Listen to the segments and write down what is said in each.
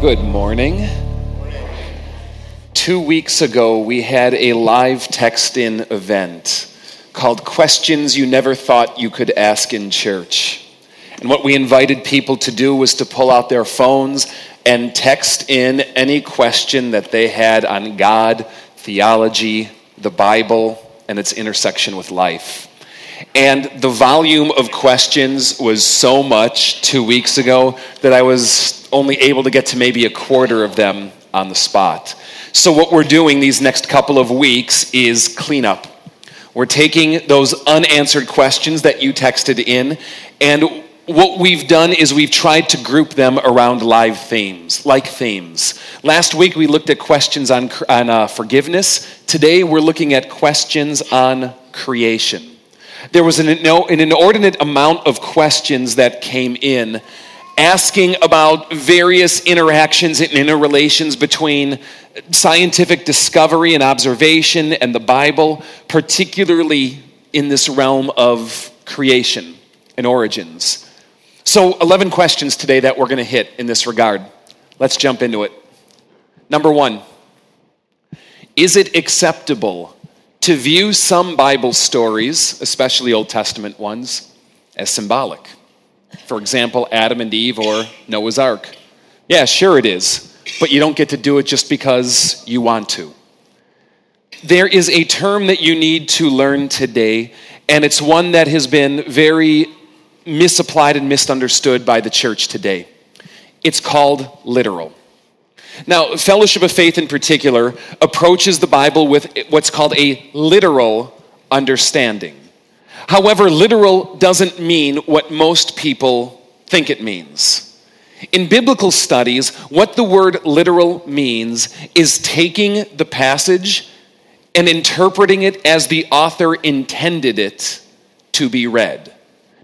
Good morning. Two weeks ago, we had a live text in event called Questions You Never Thought You Could Ask in Church. And what we invited people to do was to pull out their phones and text in any question that they had on God, theology, the Bible, and its intersection with life. And the volume of questions was so much two weeks ago that I was only able to get to maybe a quarter of them on the spot. So, what we're doing these next couple of weeks is cleanup. We're taking those unanswered questions that you texted in, and what we've done is we've tried to group them around live themes, like themes. Last week we looked at questions on, on uh, forgiveness. Today we're looking at questions on creation. There was an, an inordinate amount of questions that came in asking about various interactions and interrelations between scientific discovery and observation and the Bible, particularly in this realm of creation and origins. So, 11 questions today that we're going to hit in this regard. Let's jump into it. Number one Is it acceptable to view some Bible stories, especially Old Testament ones, as symbolic. For example, Adam and Eve or Noah's Ark. Yeah, sure it is, but you don't get to do it just because you want to. There is a term that you need to learn today, and it's one that has been very misapplied and misunderstood by the church today. It's called literal. Now, Fellowship of Faith in particular approaches the Bible with what's called a literal understanding. However, literal doesn't mean what most people think it means. In biblical studies, what the word literal means is taking the passage and interpreting it as the author intended it to be read.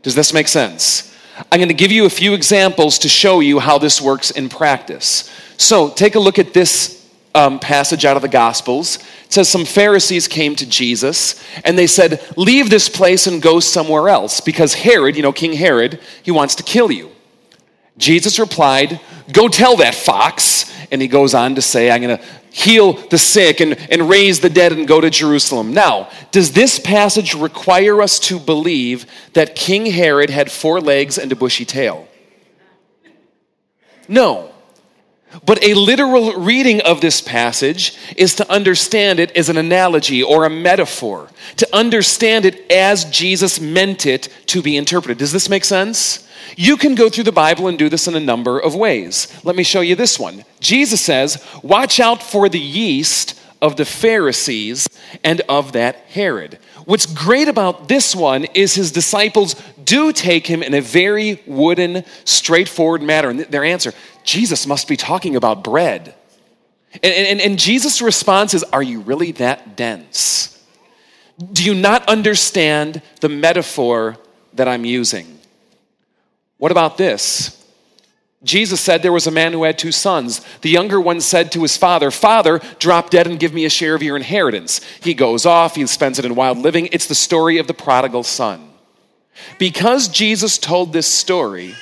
Does this make sense? I'm going to give you a few examples to show you how this works in practice. So take a look at this um, passage out of the Gospels. It says some Pharisees came to Jesus and they said, Leave this place and go somewhere else because Herod, you know, King Herod, he wants to kill you. Jesus replied, Go tell that fox. And he goes on to say, I'm going to heal the sick and, and raise the dead and go to Jerusalem. Now, does this passage require us to believe that King Herod had four legs and a bushy tail? No. But a literal reading of this passage is to understand it as an analogy or a metaphor, to understand it as Jesus meant it to be interpreted. Does this make sense? You can go through the Bible and do this in a number of ways. Let me show you this one. Jesus says, Watch out for the yeast of the Pharisees and of that Herod. What's great about this one is his disciples do take him in a very wooden, straightforward manner. And their answer, Jesus must be talking about bread. And, and, and Jesus' response is, Are you really that dense? Do you not understand the metaphor that I'm using? What about this? Jesus said there was a man who had two sons. The younger one said to his father, Father, drop dead and give me a share of your inheritance. He goes off, he spends it in wild living. It's the story of the prodigal son. Because Jesus told this story,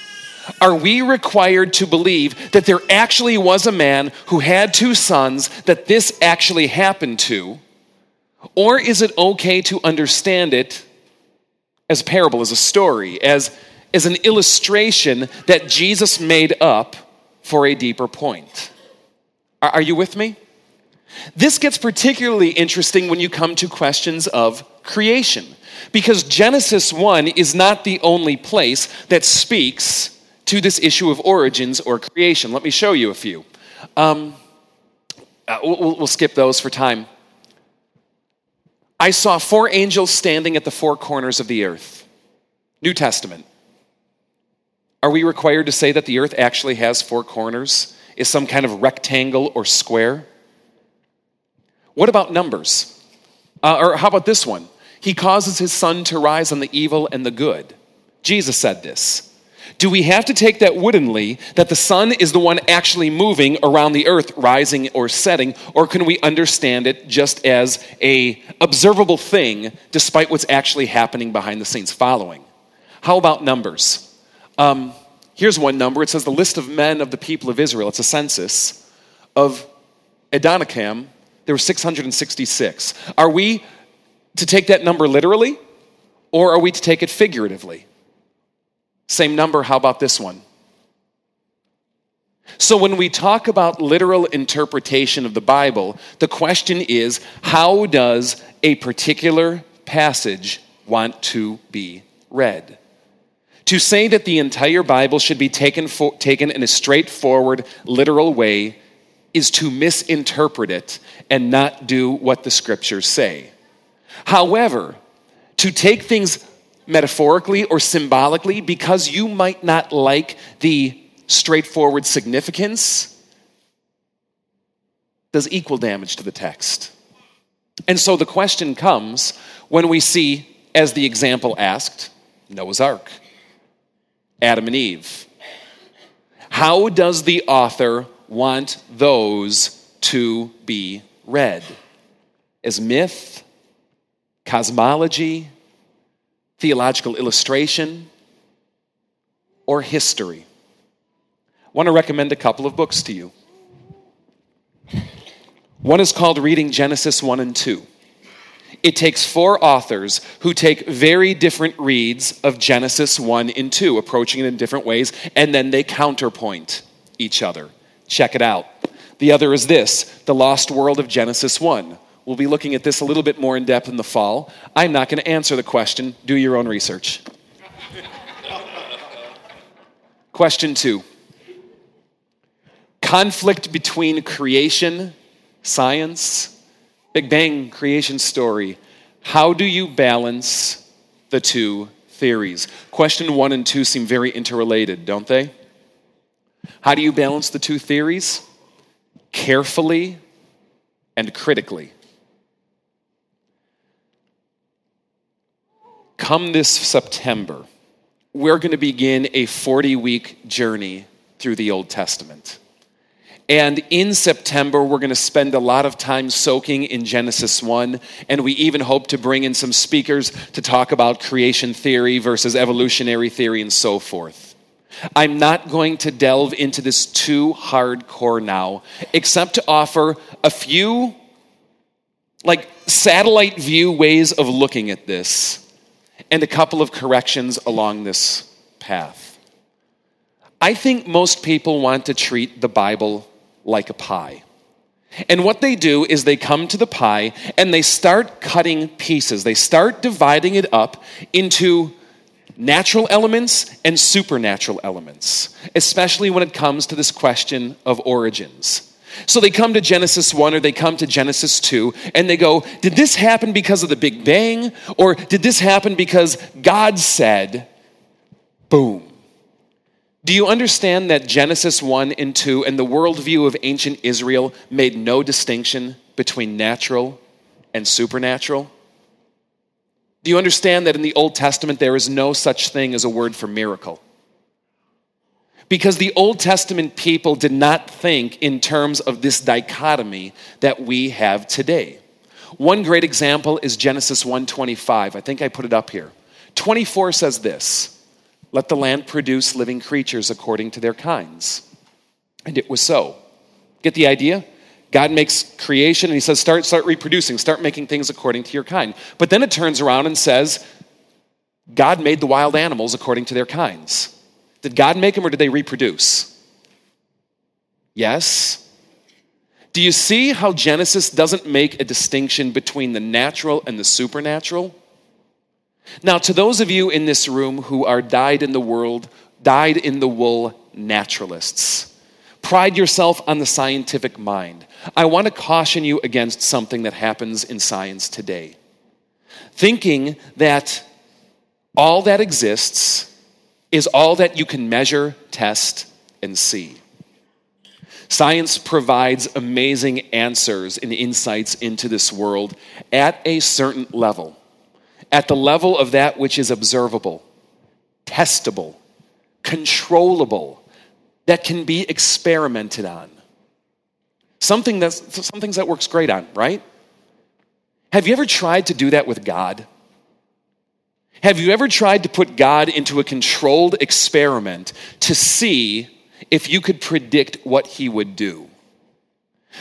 are we required to believe that there actually was a man who had two sons that this actually happened to? Or is it okay to understand it as a parable, as a story, as, as an illustration that Jesus made up for a deeper point? Are, are you with me? This gets particularly interesting when you come to questions of creation, because Genesis 1 is not the only place that speaks to this issue of origins or creation. Let me show you a few. Um, uh, we'll, we'll skip those for time. I saw four angels standing at the four corners of the earth. New Testament. Are we required to say that the earth actually has four corners? Is some kind of rectangle or square? What about numbers? Uh, or how about this one? He causes his sun to rise on the evil and the good. Jesus said this. Do we have to take that woodenly that the sun is the one actually moving around the earth, rising or setting, or can we understand it just as a observable thing despite what's actually happening behind the scenes following? How about numbers? Um, Here's one number it says the list of men of the people of Israel, it's a census, of Adonikam, there were 666. Are we to take that number literally, or are we to take it figuratively? Same number, how about this one? So, when we talk about literal interpretation of the Bible, the question is how does a particular passage want to be read? To say that the entire Bible should be taken, for, taken in a straightforward, literal way is to misinterpret it and not do what the scriptures say. However, to take things metaphorically or symbolically because you might not like the straightforward significance does equal damage to the text. And so the question comes when we see, as the example asked, Noah's Ark, Adam and Eve. How does the author want those to be read? As myth, cosmology, theological illustration, or history? I want to recommend a couple of books to you. One is called Reading Genesis 1 and 2. It takes four authors who take very different reads of Genesis 1 and 2, approaching it in different ways, and then they counterpoint each other. Check it out. The other is this The Lost World of Genesis 1. We'll be looking at this a little bit more in depth in the fall. I'm not going to answer the question. Do your own research. question two conflict between creation, science, Big Bang creation story. How do you balance the two theories? Question one and two seem very interrelated, don't they? How do you balance the two theories? Carefully and critically. Come this September, we're going to begin a 40 week journey through the Old Testament. And in September, we're going to spend a lot of time soaking in Genesis 1. And we even hope to bring in some speakers to talk about creation theory versus evolutionary theory and so forth. I'm not going to delve into this too hardcore now, except to offer a few, like, satellite view ways of looking at this and a couple of corrections along this path. I think most people want to treat the Bible like a pie. And what they do is they come to the pie and they start cutting pieces. They start dividing it up into natural elements and supernatural elements, especially when it comes to this question of origins. So they come to Genesis 1 or they come to Genesis 2 and they go, Did this happen because of the Big Bang? Or did this happen because God said, boom? Do you understand that Genesis 1 and 2 and the worldview of ancient Israel made no distinction between natural and supernatural? Do you understand that in the Old Testament there is no such thing as a word for miracle? Because the Old Testament people did not think in terms of this dichotomy that we have today. One great example is Genesis 1:25. I think I put it up here. 24 says this: let the land produce living creatures according to their kinds. And it was so. Get the idea? God makes creation and he says, start, start reproducing, start making things according to your kind. But then it turns around and says, God made the wild animals according to their kinds. Did God make them or did they reproduce? Yes. Do you see how Genesis doesn't make a distinction between the natural and the supernatural? Now, to those of you in this room who are dyed in the world, dyed in the wool naturalists, pride yourself on the scientific mind. I want to caution you against something that happens in science today. Thinking that all that exists is all that you can measure, test, and see. Science provides amazing answers and insights into this world at a certain level at the level of that which is observable, testable, controllable, that can be experimented on. Something that's some things that works great on, right? Have you ever tried to do that with God? Have you ever tried to put God into a controlled experiment to see if you could predict what he would do?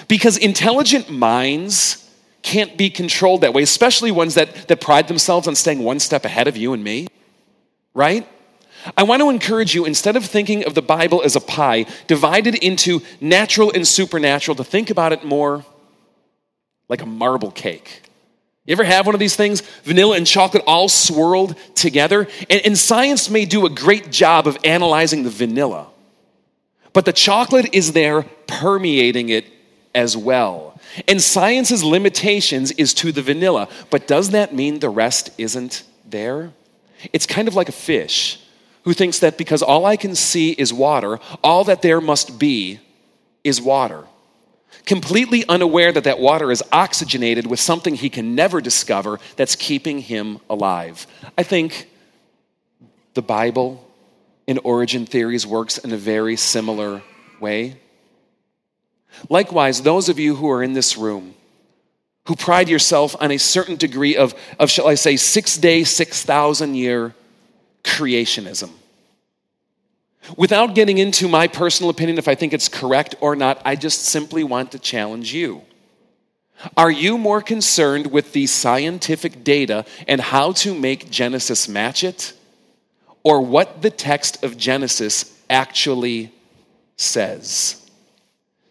Because intelligent minds can't be controlled that way, especially ones that, that pride themselves on staying one step ahead of you and me, right? I want to encourage you, instead of thinking of the Bible as a pie divided into natural and supernatural, to think about it more like a marble cake. You ever have one of these things? Vanilla and chocolate all swirled together? And, and, science may do a great job of analyzing the vanilla, but the chocolate is there permeating it as well. And science's limitations is to the vanilla, but does that mean the rest isn't there? It's kind of like a fish who thinks that because all I can see is water, all that there must be is water. Completely unaware that that water is oxygenated with something he can never discover that's keeping him alive. I think the Bible in origin theories works in a very similar way. Likewise, those of you who are in this room, who pride yourself on a certain degree of, of shall I say, six day, 6,000 year creationism. Without getting into my personal opinion if I think it's correct or not, I just simply want to challenge you. Are you more concerned with the scientific data and how to make Genesis match it? Or what the text of Genesis actually says?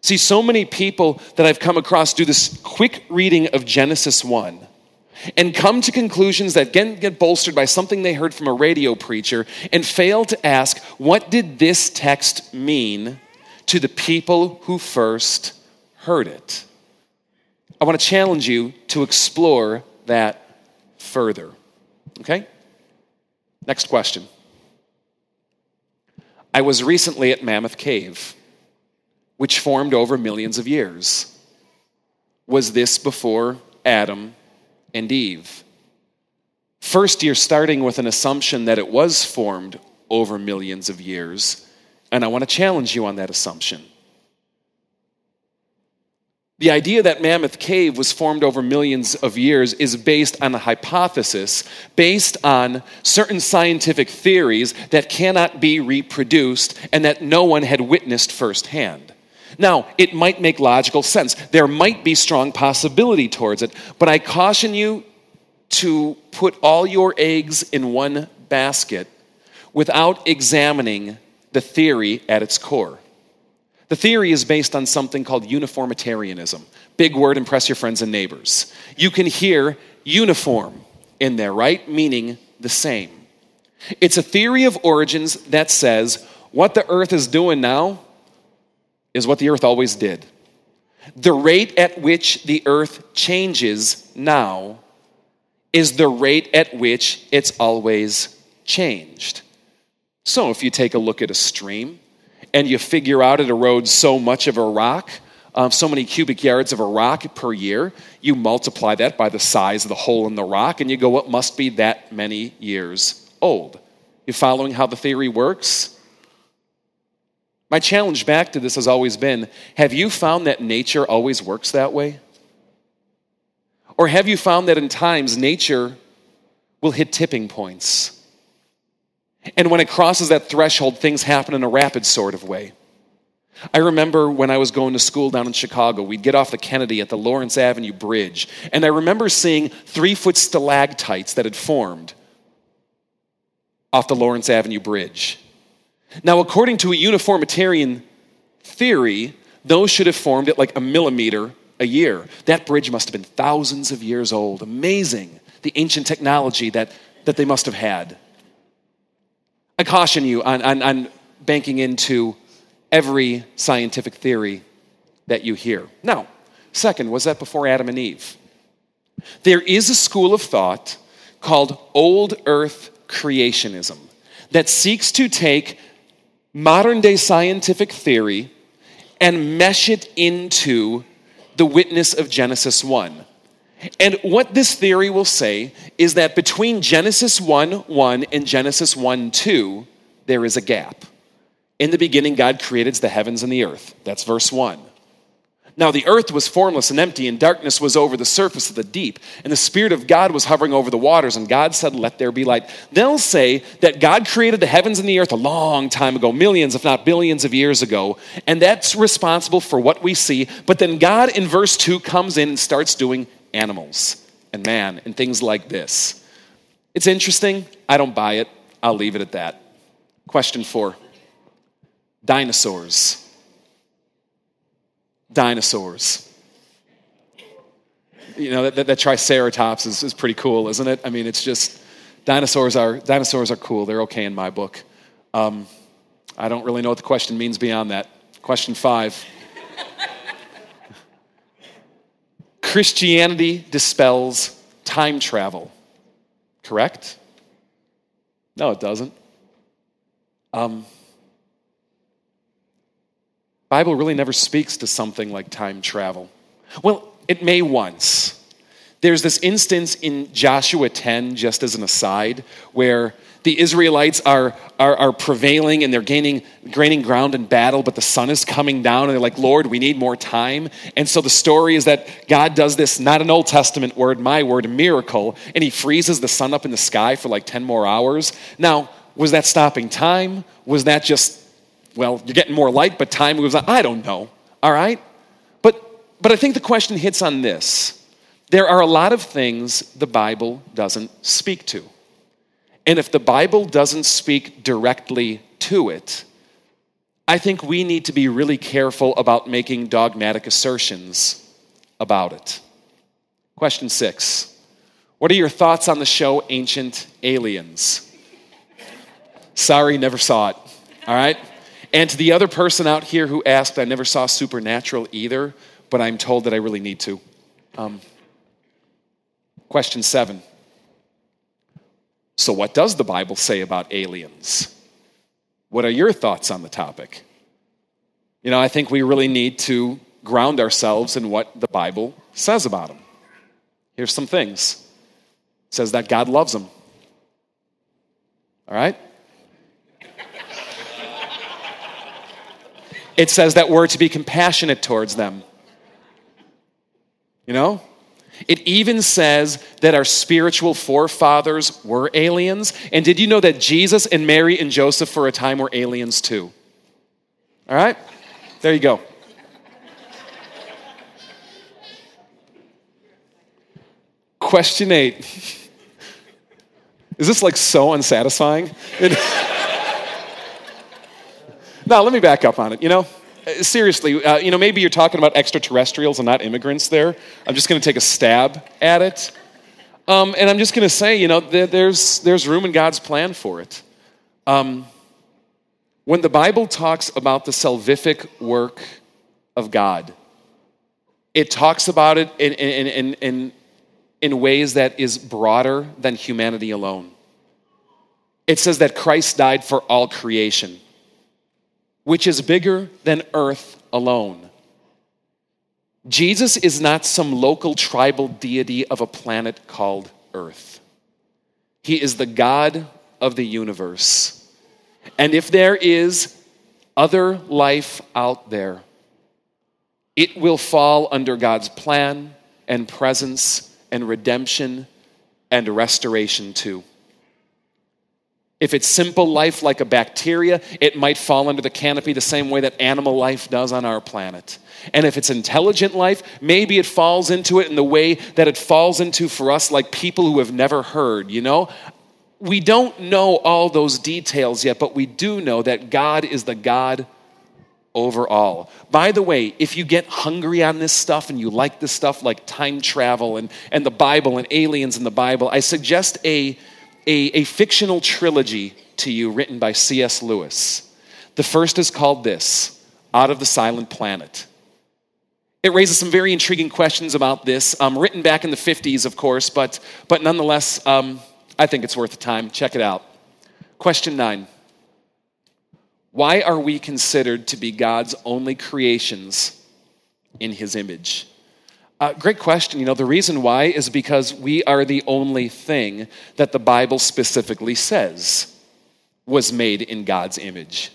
See, so many people that I've come across do this quick reading of Genesis 1 and come to conclusions that get, get bolstered by something they heard from a radio preacher and fail to ask, what did this text mean to the people who first heard it? I want to challenge you to explore that further. Okay? Next question. I was recently at Mammoth Cave which formed over millions of years. Was this before Adam and Eve? First, you're starting with an assumption that it was formed over millions of years, and I want to challenge you on that assumption. The idea that Mammoth Cave was formed over millions of years is based on a hypothesis, based on certain scientific theories that cannot be reproduced and that no one had witnessed firsthand. Now, it might make logical sense. There might be strong possibility towards it, but I caution you to put all your eggs in one basket without examining the theory at its core. The theory is based on something called uniformitarianism. Big word, impress your friends and neighbors. You can hear uniform in there, right? Meaning the same. It's a theory of origins that says what the earth is doing now is what the earth always did. The rate at which the earth changes now is the rate at which it's always changed. So if you take a look at a stream and you figure out it erodes so much of a rock, um, so many cubic yards of a rock per year, you multiply that by the size of the hole in the rock and you go, it must be that many years old. You following how the theory works? My challenge back to this has always been have you found that nature always works that way? Or have you found that in times nature will hit tipping points? And when it crosses that threshold, things happen in a rapid sort of way. I remember when I was going to school down in Chicago, we'd get off the Kennedy at the Lawrence Avenue Bridge, and I remember seeing three foot stalactites that had formed off the Lawrence Avenue Bridge. Now, according to a uniformitarian theory, those should have formed at like a millimeter a year. That bridge must have been thousands of years old. Amazing, the ancient technology that, that they must have had. I caution you on, on, on banking into every scientific theory that you hear. Now, second, was that before Adam and Eve? There is a school of thought called Old Earth creationism that seeks to take modern day scientific theory and mesh it into the witness of Genesis 1. And what this theory will say is that between Genesis 1 1 and Genesis 1 2, there is a gap. In the beginning, God created the heavens and the earth. That's verse 1. Now the earth was formless and empty, and darkness was over the surface of the deep, and the Spirit of God was hovering over the waters, and God said, Let there be light. They'll say that God created the heavens and the earth a long time ago, millions, if not billions of years ago, and that's responsible for what we see. But then God in verse 2 comes in and starts doing animals and man and things like this. It's interesting. I don't buy it. I'll leave it at that. Question four dinosaurs dinosaurs. You know, that, that, that Triceratops is, is pretty cool, isn't it? I mean, it's just, dinosaurs are, dinosaurs are cool. They're okay in my book. Um, I don't really know what the question means beyond that. Question five Christianity dispels time travel. Correct? No, it doesn't. Um, Bible really never speaks to something like time travel. Well, it may once. There's this instance in Joshua 10, just as an aside, where the Israelites are, are, are, prevailing and they're gaining, gaining ground in battle, but the sun is coming down and they're like, Lord, we need more time. And so the story is that God does this, not an Old Testament word, my word, miracle, and he freezes the sun up in the sky for like 10 more hours. Now, was that stopping time? Was that just well, you're getting more light, but time moves on. I don't know. All right? But, but I think the question hits on this. There are a lot of things the Bible doesn't speak to. And if the Bible doesn't speak directly to it, I think we need to be really careful about making dogmatic assertions about it. Question six What are your thoughts on the show Ancient Aliens? Sorry, never saw it. All right? And to the other person out here who asked, I never saw Supernatural either, but I'm told that I really need to. Um, question seven. So, what does the Bible say about aliens? What are your thoughts on the topic? You know, I think we really need to ground ourselves in what the Bible says about them. Here's some things it says that God loves them. All right? It says that we're to be compassionate towards them. You know? It even says that our spiritual forefathers were aliens. And did you know that Jesus and Mary and Joseph for a time were aliens too? All right? There you go. Question eight. Is this like so unsatisfying? Now, let me back up on it. You know, uh, seriously, uh, you know, maybe you're talking about extraterrestrials and not immigrants there. I'm just going to take a stab at it. Um, and I'm just going to say, you know, there's, there's room in God's plan for it. Um, when the Bible talks about the salvific work of God, it talks about it in, in, in, in, in ways that is broader than humanity alone. It says that Christ died for all creation which is bigger than earth alone. Jesus is not some local tribal deity of a planet called Earth. He is the God of the universe. And if there is other life out there, it will fall under God's plan and presence and redemption and restoration too. If it's simple life like a bacteria, it might fall under the canopy the same way that animal life does on our planet. And if it's intelligent life, maybe it falls into it in the way that it falls into for us, like people who have never heard, you know? We don't know all those details yet, but we do know that God is the God over all. By the way, if you get hungry on this stuff and you like this stuff like time travel and, and the Bible and aliens in the Bible, I suggest a a, a fictional trilogy to you written by C.S. Lewis. The first is called This Out of the Silent Planet. It raises some very intriguing questions about this, um, written back in the 50s, of course, but, but nonetheless, um, I think it's worth the time. Check it out. Question nine Why are we considered to be God's only creations in His image? Uh, great question. You know, the reason why is because we are the only thing that the Bible specifically says was made in God's image.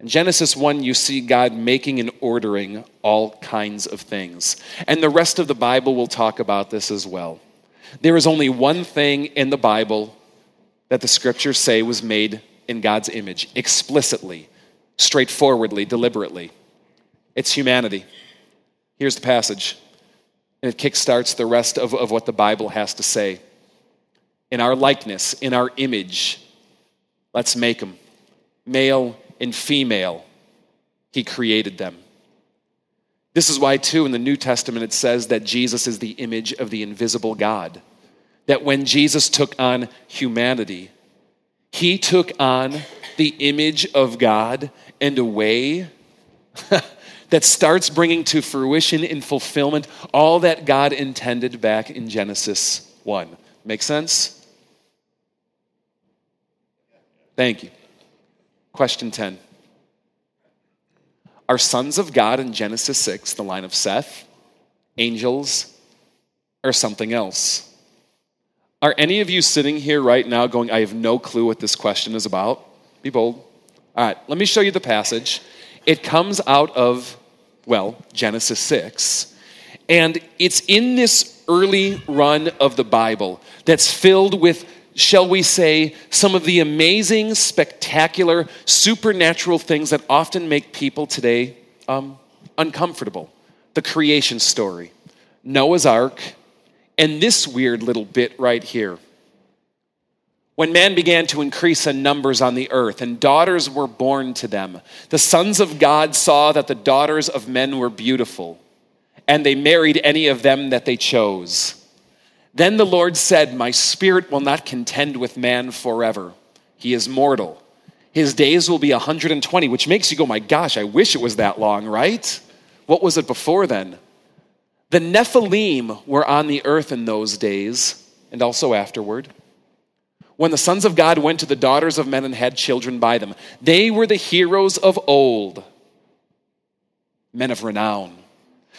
In Genesis 1, you see God making and ordering all kinds of things. And the rest of the Bible will talk about this as well. There is only one thing in the Bible that the scriptures say was made in God's image, explicitly, straightforwardly, deliberately. It's humanity. Here's the passage, and it kickstarts the rest of, of what the Bible has to say. In our likeness, in our image, let's make them. Male and female, he created them. This is why, too, in the New Testament, it says that Jesus is the image of the invisible God. That when Jesus took on humanity, he took on the image of God in a way that starts bringing to fruition and fulfillment all that God intended back in Genesis 1. Make sense? Thank you. Question 10. Are sons of God in Genesis 6 the line of Seth, angels, or something else? Are any of you sitting here right now going, I have no clue what this question is about? Be bold. All right, let me show you the passage. It comes out of, well, Genesis 6. And it's in this early run of the Bible that's filled with shall we say, some of the amazing, spectacular, supernatural things that often make people today um, uncomfortable. The creation story, Noah's Ark, and this weird little bit right here. When man began to increase in numbers on the earth and daughters were born to them, the sons of God saw that the daughters of men were beautiful, and they married any of them that they chose. Then the Lord said, My spirit will not contend with man forever. He is mortal. His days will be 120, which makes you go, My gosh, I wish it was that long, right? What was it before then? The Nephilim were on the earth in those days and also afterward. When the sons of God went to the daughters of men and had children by them, they were the heroes of old, men of renown.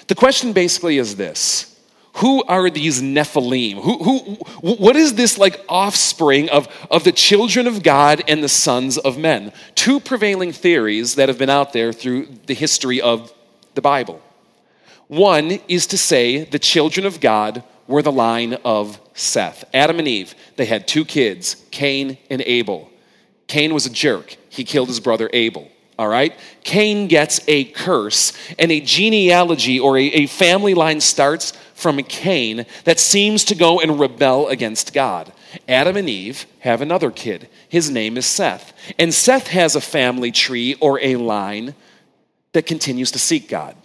The question basically is this who are these Nephilim? Who, who, what is this like offspring of, of the children of God and the sons of men? Two prevailing theories that have been out there through the history of the Bible. One is to say the children of God were the line of Seth. Adam and Eve, they had two kids, Cain and Abel. Cain was a jerk, he killed his brother Abel all right? Cain gets a curse, and a genealogy or a, a, family line starts from Cain that seems to go and rebel against God. Adam and Eve have another kid. His name is Seth. And Seth has a family tree or a line that continues to seek God.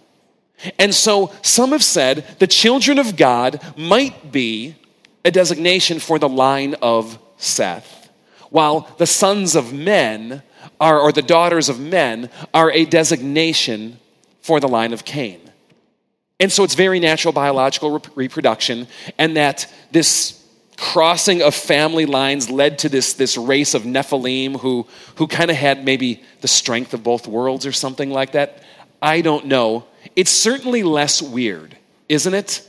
And so some have said the children of God might be a designation for the line of Seth, while the sons of men are, or the daughters of men, are a designation for the line of Cain. And so it's very natural biological reproduction, and that this crossing of family lines led to this, this race of Nephilim who, who kind of had maybe the strength of both worlds or something like that. I don't know. It's certainly less weird, isn't it?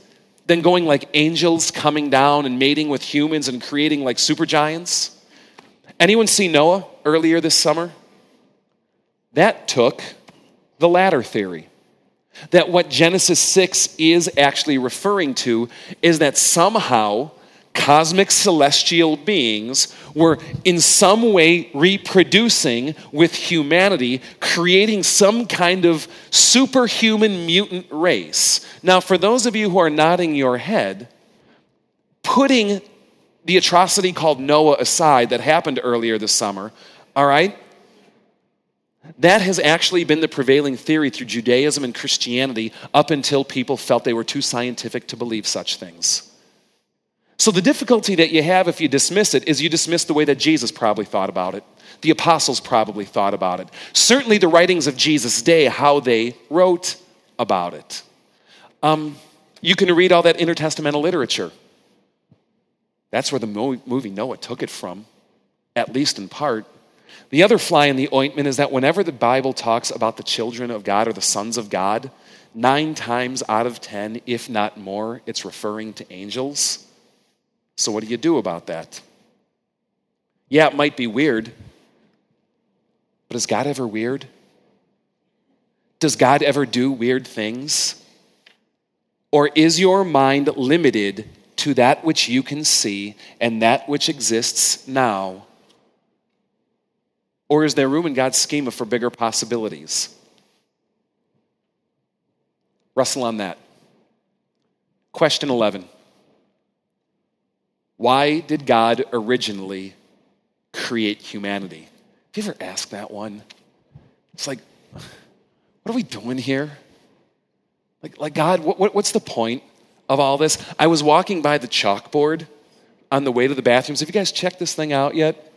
Than going like angels coming down and mating with humans and creating like supergiants. Anyone see Noah earlier this summer? That took the latter theory. That what Genesis 6 is actually referring to is that somehow cosmic celestial beings were in some way reproducing with humanity, creating some kind of superhuman mutant race. Now, for those of you who are nodding your head, putting the atrocity called Noah aside that happened earlier this summer, all right? That has actually been the prevailing theory through Judaism and Christianity up until people felt they were too scientific to believe such things. So, the difficulty that you have if you dismiss it is you dismiss the way that Jesus probably thought about it. The apostles probably thought about it. Certainly, the writings of Jesus' day, how they wrote about it. Um, you can read all that intertestamental literature. That's where the movie Noah took it from, at least in part. The other fly in the ointment is that whenever the Bible talks about the children of God or the sons of God, nine times out of ten, if not more, it's referring to angels. So, what do you do about that? Yeah, it might be weird, but is God ever weird? Does God ever do weird things? Or is your mind limited to that which you can see and that which exists now? Or is there room in God's schema for bigger possibilities? Wrestle on that. Question 11 Why did God originally create humanity? Have you ever asked that one? It's like, what are we doing here? Like, like God, what, what, what's the point of all this? I was walking by the chalkboard on the way to the bathrooms. Have you guys checked this thing out yet?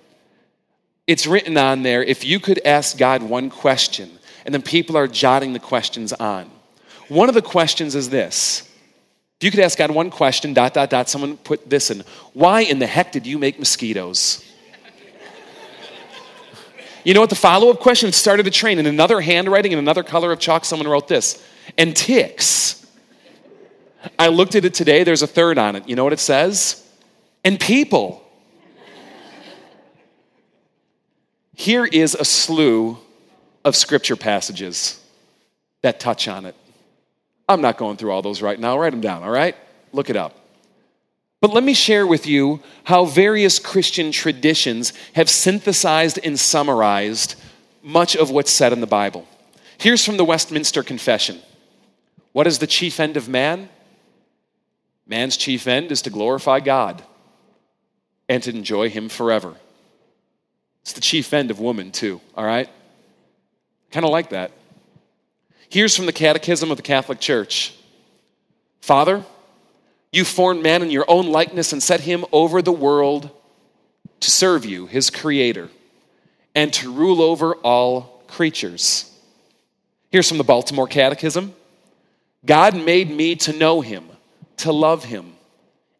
It's written on there if you could ask God one question, and then people are jotting the questions on. One of the questions is this. If you could ask God one question, dot, dot, dot, someone put this in. Why in the heck did you make mosquitoes? You know what? The follow up question started a train. In another handwriting, in another color of chalk, someone wrote this. And ticks. I looked at it today, there's a third on it. You know what it says? And people. Here is a slew of scripture passages that touch on it. I'm not going through all those right now. Write them down, all right? Look it up. But let me share with you how various Christian traditions have synthesized and summarized much of what's said in the Bible. Here's from the Westminster Confession What is the chief end of man? Man's chief end is to glorify God and to enjoy Him forever. It's the chief end of woman, too, all right? Kind of like that. Here's from the Catechism of the Catholic Church. Father, you formed man in your own likeness and set him over the world to serve you, his creator, and to rule over all creatures. Here's from the Baltimore Catechism. God made me to know him, to love him,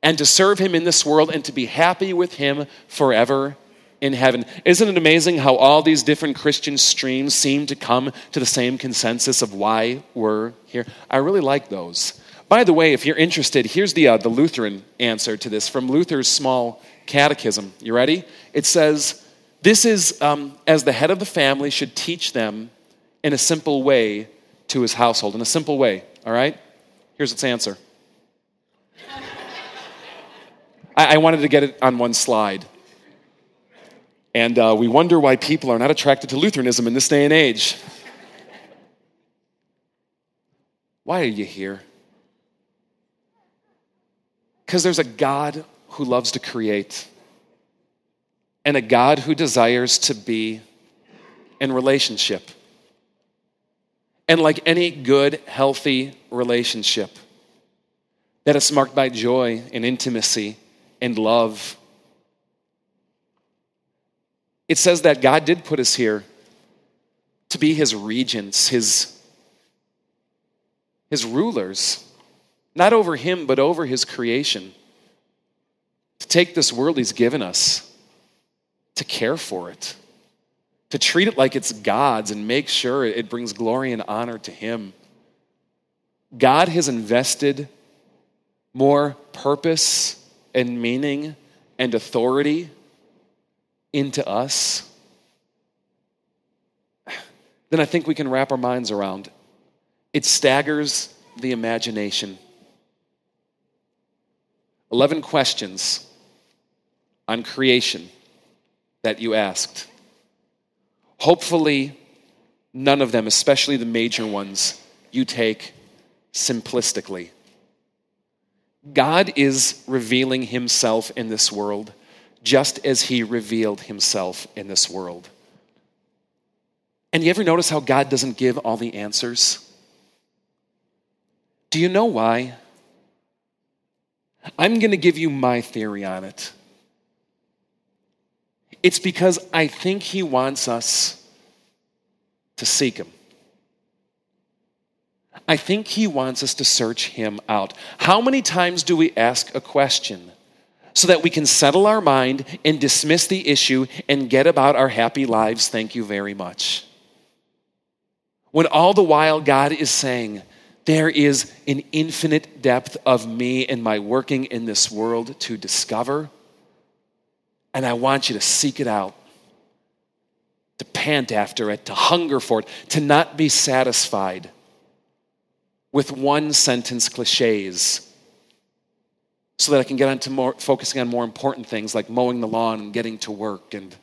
and to serve him in this world, and to be happy with him forever in heaven. Isn't it amazing how all these different Christian streams seem to come to the same consensus of why we're here? I really like those. By the way, if you're interested, here's the, uh, the Lutheran answer to this from Luther's small catechism. You ready? It says, This is um, as the head of the family should teach them in a simple way to his household. In a simple way, all right? Here's its answer. I, I wanted to get it on one slide. And uh, we wonder why people are not attracted to Lutheranism in this day and age. Why are you here? Because there's a God who loves to create and a God who desires to be in relationship. And like any good, healthy relationship, that is marked by joy and intimacy and love it says that God did put us here to be his regents, his, his rulers, not over him, but over his creation. To take this world he's given us, to care for it, to treat it like it's God's and make sure it brings glory and honor to him. God has invested more purpose and meaning and authority into us, then I think we can wrap our minds around. It staggers the imagination. 11 questions on creation that you asked. Hopefully, none of them, especially the major ones, you take simplistically. God is revealing himself in this world just as he revealed himself in this world. And you ever notice how God doesn't give all the answers? Do you know why? I'm going to give you my theory on it. It's because I think he wants us to seek him. I think he wants us to search him out. How many times do we ask a question? So that we can settle our mind and dismiss the issue and get about our happy lives. Thank you very much. When all the while God is saying, there is an infinite depth of me and my working in this world to discover, and I want you to seek it out. to pant after it, to hunger for it, to not be satisfied with one sentence cliches so that I can get on to more, focusing on more important things like mowing the lawn and getting to work and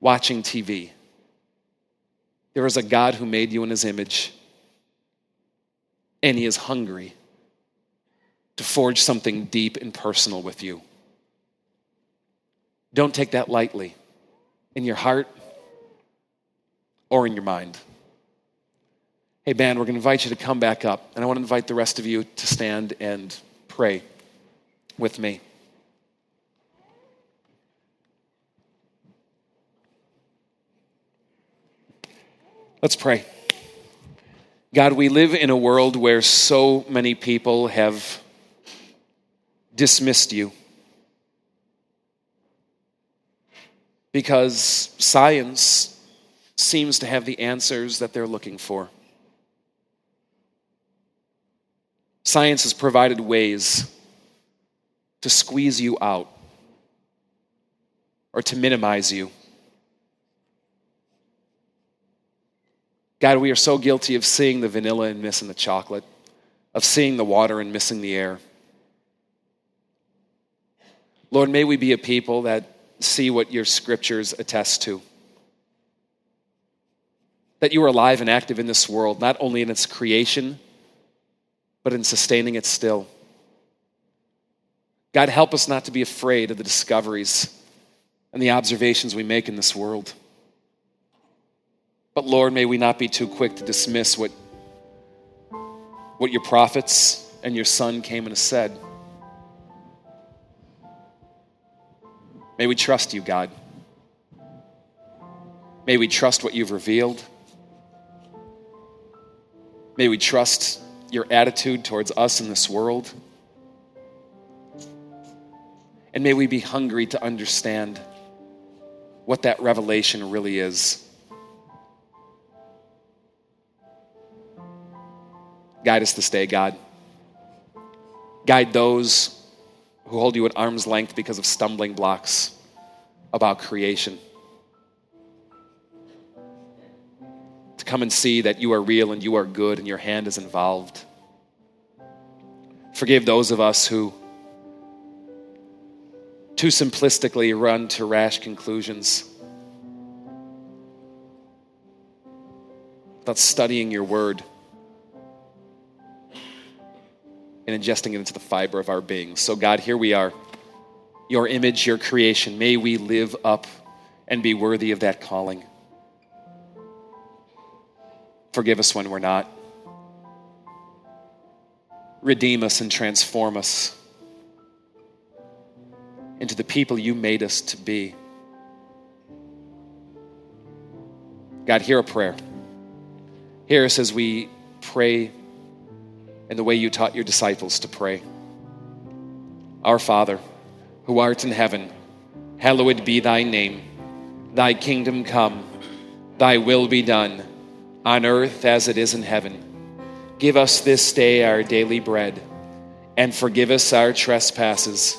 watching TV. There is a God who made you in his image, and he is hungry to forge something deep and personal with you. Don't take that lightly in your heart or in your mind. Hey, band, we're going to invite you to come back up, and I want to invite the rest of you to stand and pray with me. Let's pray. God, we live in a world where so many people have dismissed you because science seems to have the answers that they're looking for. Science has provided ways to squeeze you out or to minimize you. God, we are so guilty of seeing the vanilla and missing the chocolate, of seeing the water and missing the air. Lord, may we be a people that see what your scriptures attest to. That you are alive and active in this world, not only in its creation, but in sustaining it still. God, help us not to be afraid of the discoveries and the observations we make in this world. But Lord, may we not be too quick to dismiss what, what your prophets and your son came and said. May we trust you, God. May we trust what you've revealed. May we trust your attitude towards us in this world. And may we be hungry to understand what that revelation really is. Guide us this day, God. Guide those who hold you at arm's length because of stumbling blocks about creation. To come and see that you are real and you are good and your hand is involved. Forgive those of us who too simplistically run to rash conclusions. Without studying your word and ingesting it into the fiber of our being. So, God, here we are, your image, your creation. May we live up and be worthy of that calling. Forgive us when we're not. Redeem us and transform us into the people you made us to be. God, hear a prayer. Hear us as we pray in the way you taught your disciples to pray. Our Father, who art in heaven, hallowed be thy name. Thy kingdom come, thy will be done, on earth as it is in heaven. Give us this day our daily bread, and forgive us our trespasses,